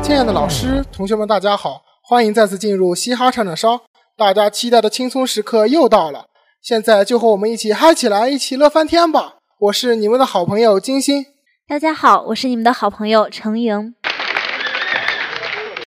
亲爱的老师、同学们，大家好，欢迎再次进入嘻哈唱唱烧。大家期待的轻松时刻又到了，现在就和我们一起嗨起来，一起乐翻天吧！我是你们的好朋友金星。大家好，我是你们的好朋友程莹。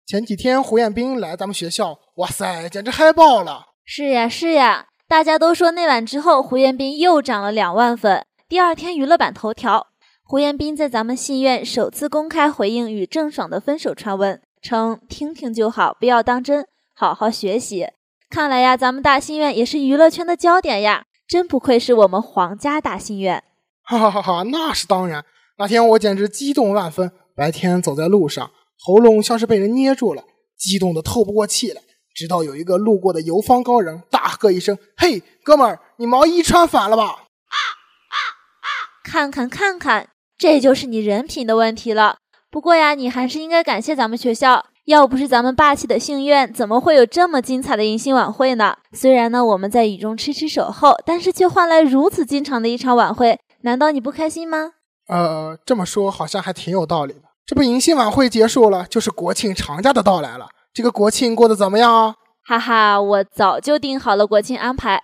前几天胡彦斌来咱们学校，哇塞，简直嗨爆了！是呀是呀，大家都说那晚之后胡彦斌又涨了两万粉。第二天娱乐版头条，胡彦斌在咱们戏院首次公开回应与郑爽的分手传闻，称听听就好，不要当真，好好学习。看来呀，咱们大戏院也是娱乐圈的焦点呀，真不愧是我们皇家大戏院。哈哈哈哈，那是当然。那天我简直激动万分，白天走在路上。喉咙像是被人捏住了，激动的透不过气来。直到有一个路过的游方高人大喝一声：“嘿，哥们儿，你毛衣穿反了吧？”啊啊啊！看看看看，这就是你人品的问题了。不过呀，你还是应该感谢咱们学校，要不是咱们霸气的幸运，怎么会有这么精彩的迎新晚会呢？虽然呢，我们在雨中痴痴守候，但是却换来如此经常的一场晚会，难道你不开心吗？呃，这么说好像还挺有道理的。这不迎新晚会结束了，就是国庆长假的到来了。这个国庆过得怎么样啊？哈哈，我早就定好了国庆安排。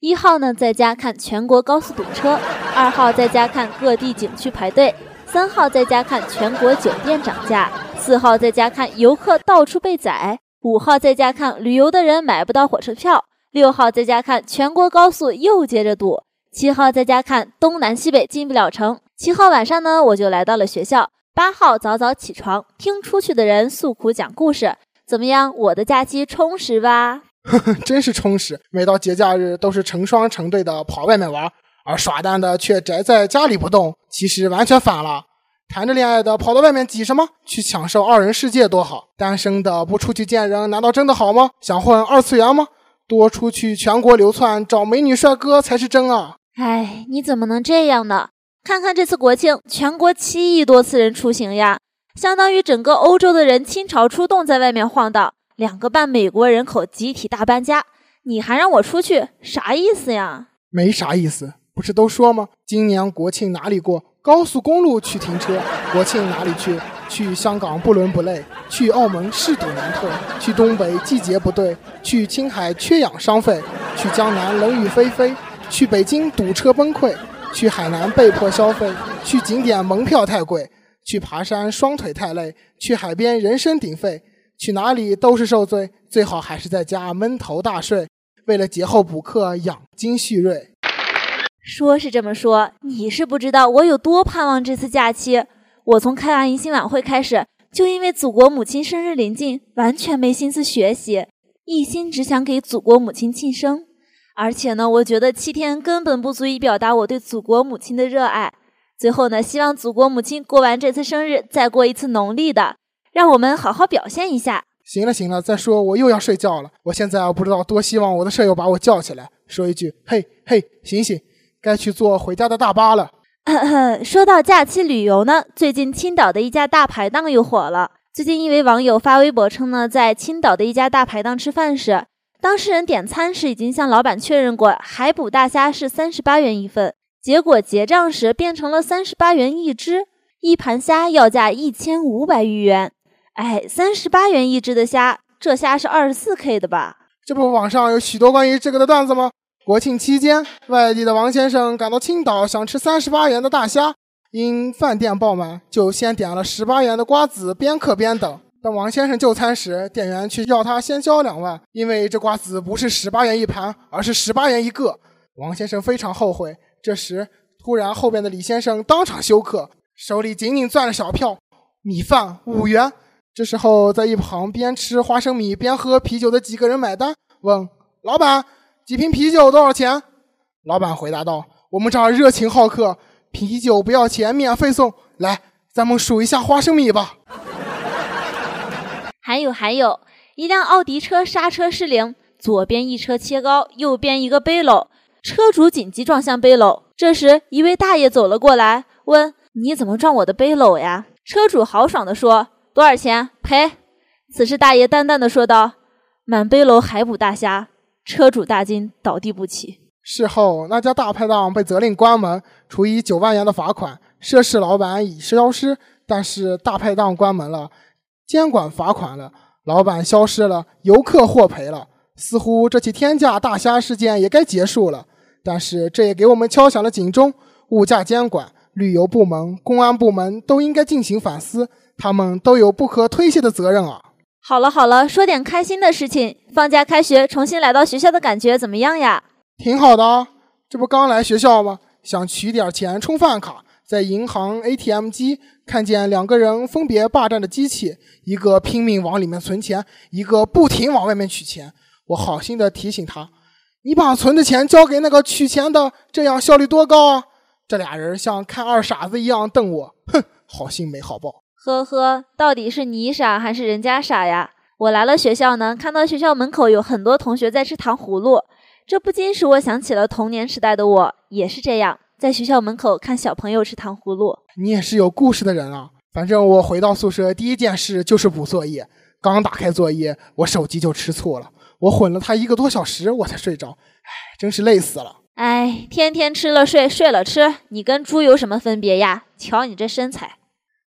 一号呢，在家看全国高速堵车；二号在家看各地景区排队；三号在家看全国酒店涨价；四号在家看游客到处被宰；五号在家看旅游的人买不到火车票；六号在家看全国高速又接着堵；七号在家看东南西北进不了城。七号晚上呢，我就来到了学校。八号早早起床，听出去的人诉苦讲故事，怎么样？我的假期充实吧？呵呵，真是充实。每到节假日，都是成双成对的跑外面玩，而耍单的却宅在家里不动。其实完全反了，谈着恋爱的跑到外面挤什么？去享受二人世界多好。单身的不出去见人，难道真的好吗？想混二次元吗？多出去全国流窜找美女帅哥才是真啊！哎，你怎么能这样呢？看看这次国庆，全国七亿多次人出行呀，相当于整个欧洲的人倾巢出动在外面晃荡，两个半美国人口集体大搬家，你还让我出去，啥意思呀？没啥意思，不是都说吗？今年国庆哪里过？高速公路去停车。国庆哪里去？去香港不伦不类，去澳门誓赌难退，去东北季节不对，去青海缺氧伤肺，去江南冷雨霏霏，去北京堵车崩溃。去海南被迫消费，去景点门票太贵，去爬山双腿太累，去海边人声鼎沸，去哪里都是受罪，最好还是在家闷头大睡，为了节后补课养精蓄锐。说是这么说，你是不知道我有多盼望这次假期。我从开完迎新晚会开始，就因为祖国母亲生日临近，完全没心思学习，一心只想给祖国母亲庆生。而且呢，我觉得七天根本不足以表达我对祖国母亲的热爱。最后呢，希望祖国母亲过完这次生日，再过一次农历的，让我们好好表现一下。行了行了，再说我又要睡觉了。我现在啊不知道多希望我的舍友把我叫起来，说一句：“嘿嘿，醒醒，该去坐回家的大巴了。”说到假期旅游呢，最近青岛的一家大排档又火了。最近一位网友发微博称呢，在青岛的一家大排档吃饭时。当事人点餐时已经向老板确认过海捕大虾是三十八元一份，结果结账时变成了三十八元一只，一盘虾要价一千五百余元。哎，三十八元一只的虾，这虾是二十四 K 的吧？这不网上有许多关于这个的段子吗？国庆期间，外地的王先生赶到青岛想吃三十八元的大虾，因饭店爆满，就先点了十八元的瓜子，边嗑边等。等王先生就餐时，店员却要他先交两万，因为这瓜子不是十八元一盘，而是十八元一个。王先生非常后悔。这时，突然后边的李先生当场休克，手里紧紧攥着小票，米饭五元。这时候，在一旁边吃花生米边喝啤酒的几个人买单，问老板几瓶啤酒多少钱？老板回答道：“我们这儿热情好客，啤酒不要钱，免费送。来，咱们数一下花生米吧。”还有还有，一辆奥迪车刹车失灵，左边一车切糕，右边一个背篓，车主紧急撞向背篓。这时，一位大爷走了过来，问：“你怎么撞我的背篓呀？”车主豪爽地说：“多少钱？赔。”此时，大爷淡淡的说道：“满背篓海捕大虾。”车主大惊，倒地不起。事后，那家大排档被责令关门，处以九万元的罚款，涉事老板已消失。但是大排档关门了，监管罚款了，老板消失了，游客获赔了，似乎这起天价大虾事件也该结束了。但是这也给我们敲响了警钟：物价监管、旅游部门、公安部门都应该进行反思，他们都有不可推卸的责任啊！好了好了，说点开心的事情。放假开学，重新来到学校的感觉怎么样呀？挺好的啊，这不刚来学校吗？想取点钱充饭卡，在银行 ATM 机看见两个人分别霸占着机器，一个拼命往里面存钱，一个不停往外面取钱。我好心的提醒他：“你把存的钱交给那个取钱的，这样效率多高啊！”这俩人像看二傻子一样瞪我，哼，好心没好报。呵呵，到底是你傻还是人家傻呀？我来了学校呢，看到学校门口有很多同学在吃糖葫芦，这不禁使我想起了童年时代的我，也是这样，在学校门口看小朋友吃糖葫芦。你也是有故事的人啊！反正我回到宿舍第一件事就是补作业，刚打开作业，我手机就吃醋了，我混了他一个多小时，我才睡着，唉，真是累死了。唉，天天吃了睡，睡了吃，你跟猪有什么分别呀？瞧你这身材！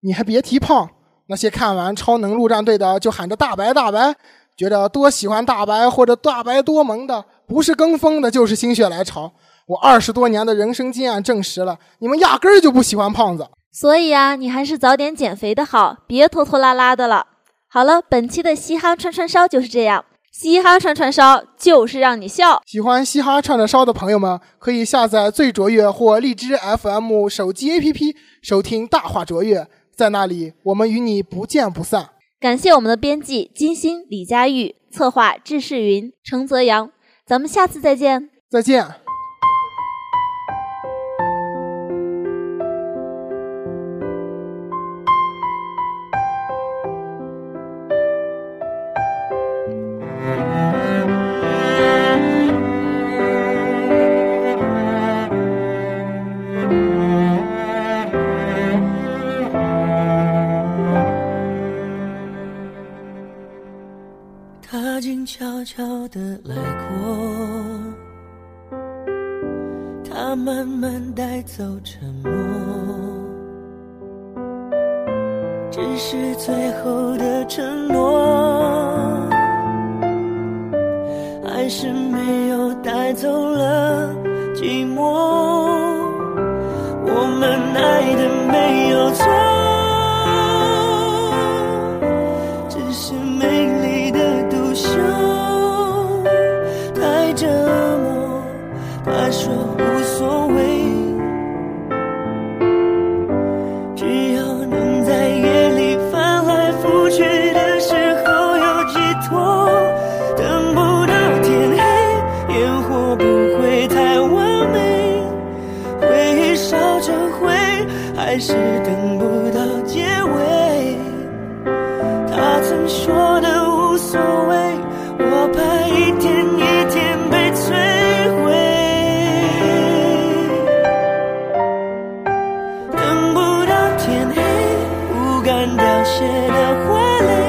你还别提胖，那些看完《超能陆战队》的就喊着大白大白，觉得多喜欢大白或者大白多萌的，不是跟风的，就是心血来潮。我二十多年的人生经验证实了，你们压根儿就不喜欢胖子。所以啊，你还是早点减肥的好，别拖拖拉拉的了。好了，本期的嘻哈串串烧就是这样，嘻哈串串烧就是让你笑。喜欢嘻哈串串烧的朋友们，可以下载最卓越或荔枝 FM 手机 APP 收听大话卓越。在那里，我们与你不见不散。感谢我们的编辑金星、李佳玉，策划志世云、程泽阳。咱们下次再见。再见。悄悄地来过，它慢慢带走沉默，只是最后的承诺，还是没有带走了寂寞。我们爱的天黑，不敢凋谢的花蕾，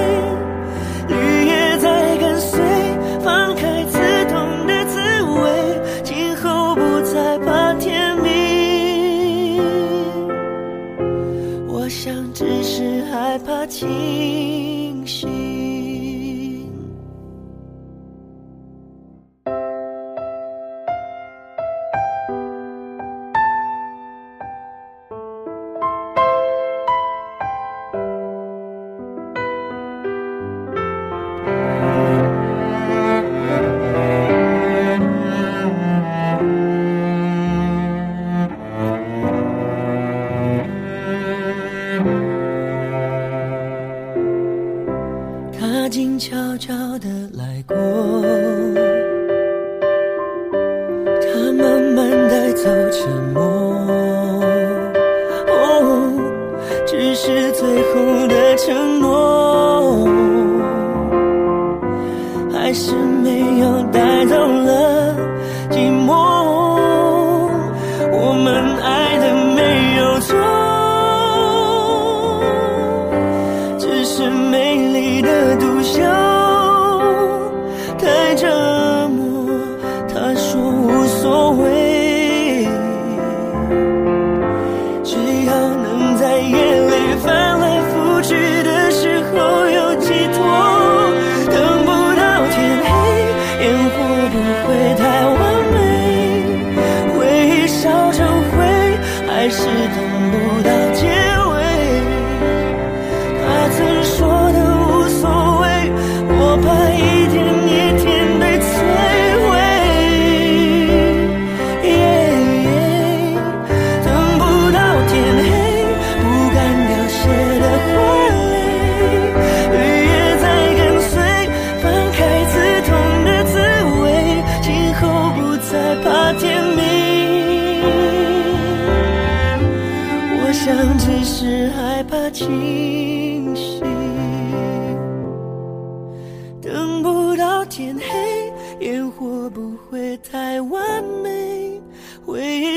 爱的没有错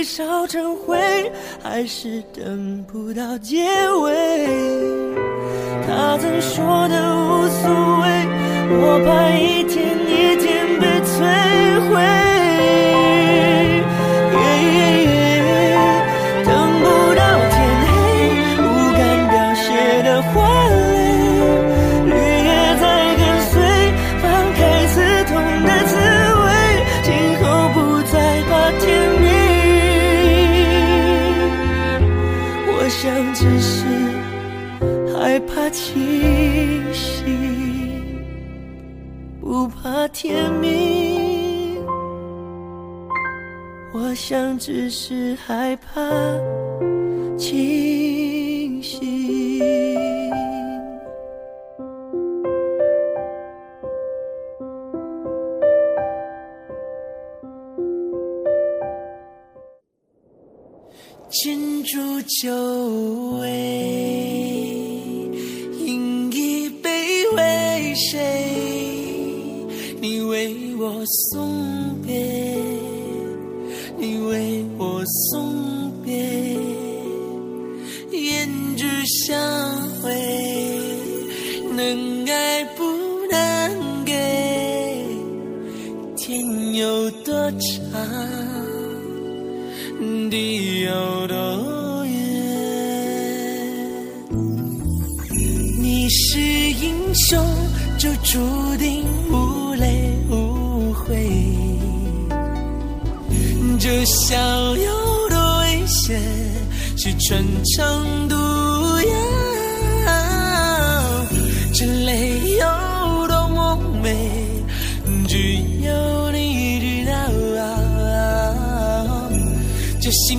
烧成灰，还是等不到结尾。他曾说的无所谓，我怕一天害怕清醒，不怕天明。我想只是害怕清送别。你为我送别，胭脂相会，能爱不能给，天有多长，地有多远？你是英雄，就注定这笑有多危险是穿肠毒药，这泪有多么美，只有你知道。这心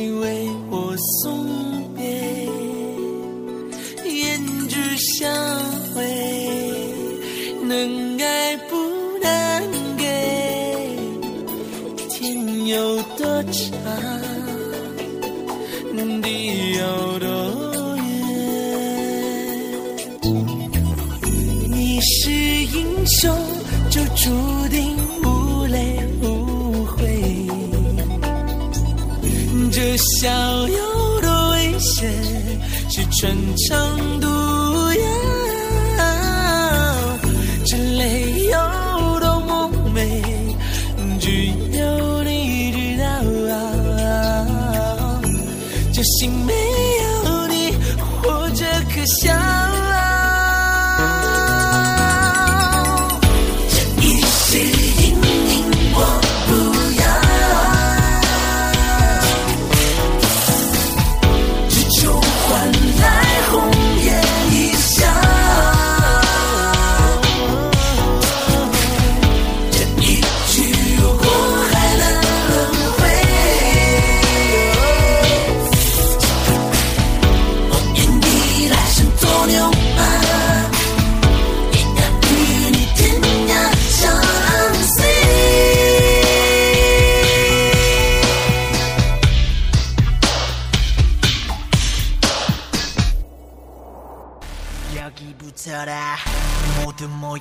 你为我送别，胭脂香味，能爱不能给，天有多长？地有多远？你是英雄，就注逞强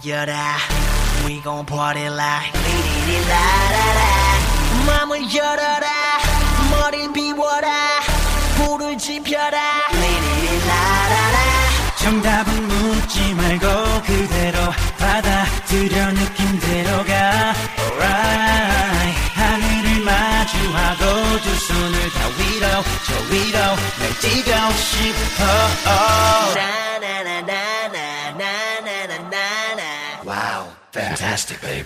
We gon' party like, la da da. Mama, you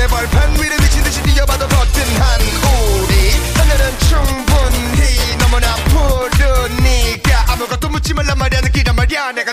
서울의 벌판 위를 미친 듯이 뛰어봐도 거뜬한 우리. 하늘은 충분히 너무나 푸르니까 아무것도 묻지 말란 말이야. 느끼란 말이야. 내가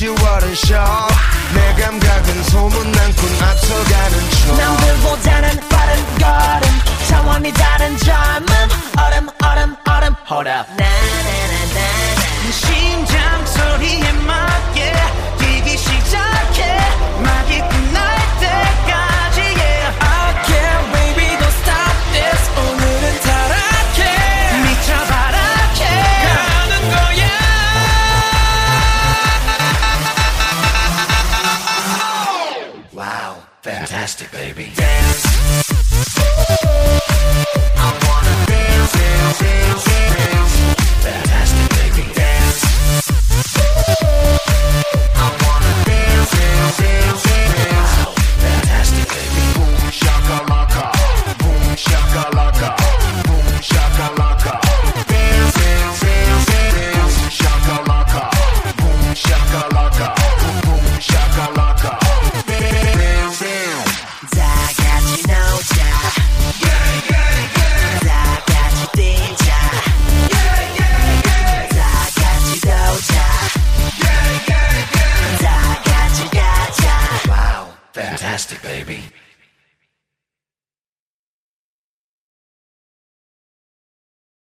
10월은 셔내 감각은 소문난군 앞서가는 척난 불보다는 빠른 걸음. 차원이 다른 젊음 얼음 얼음 얼음. Hold up.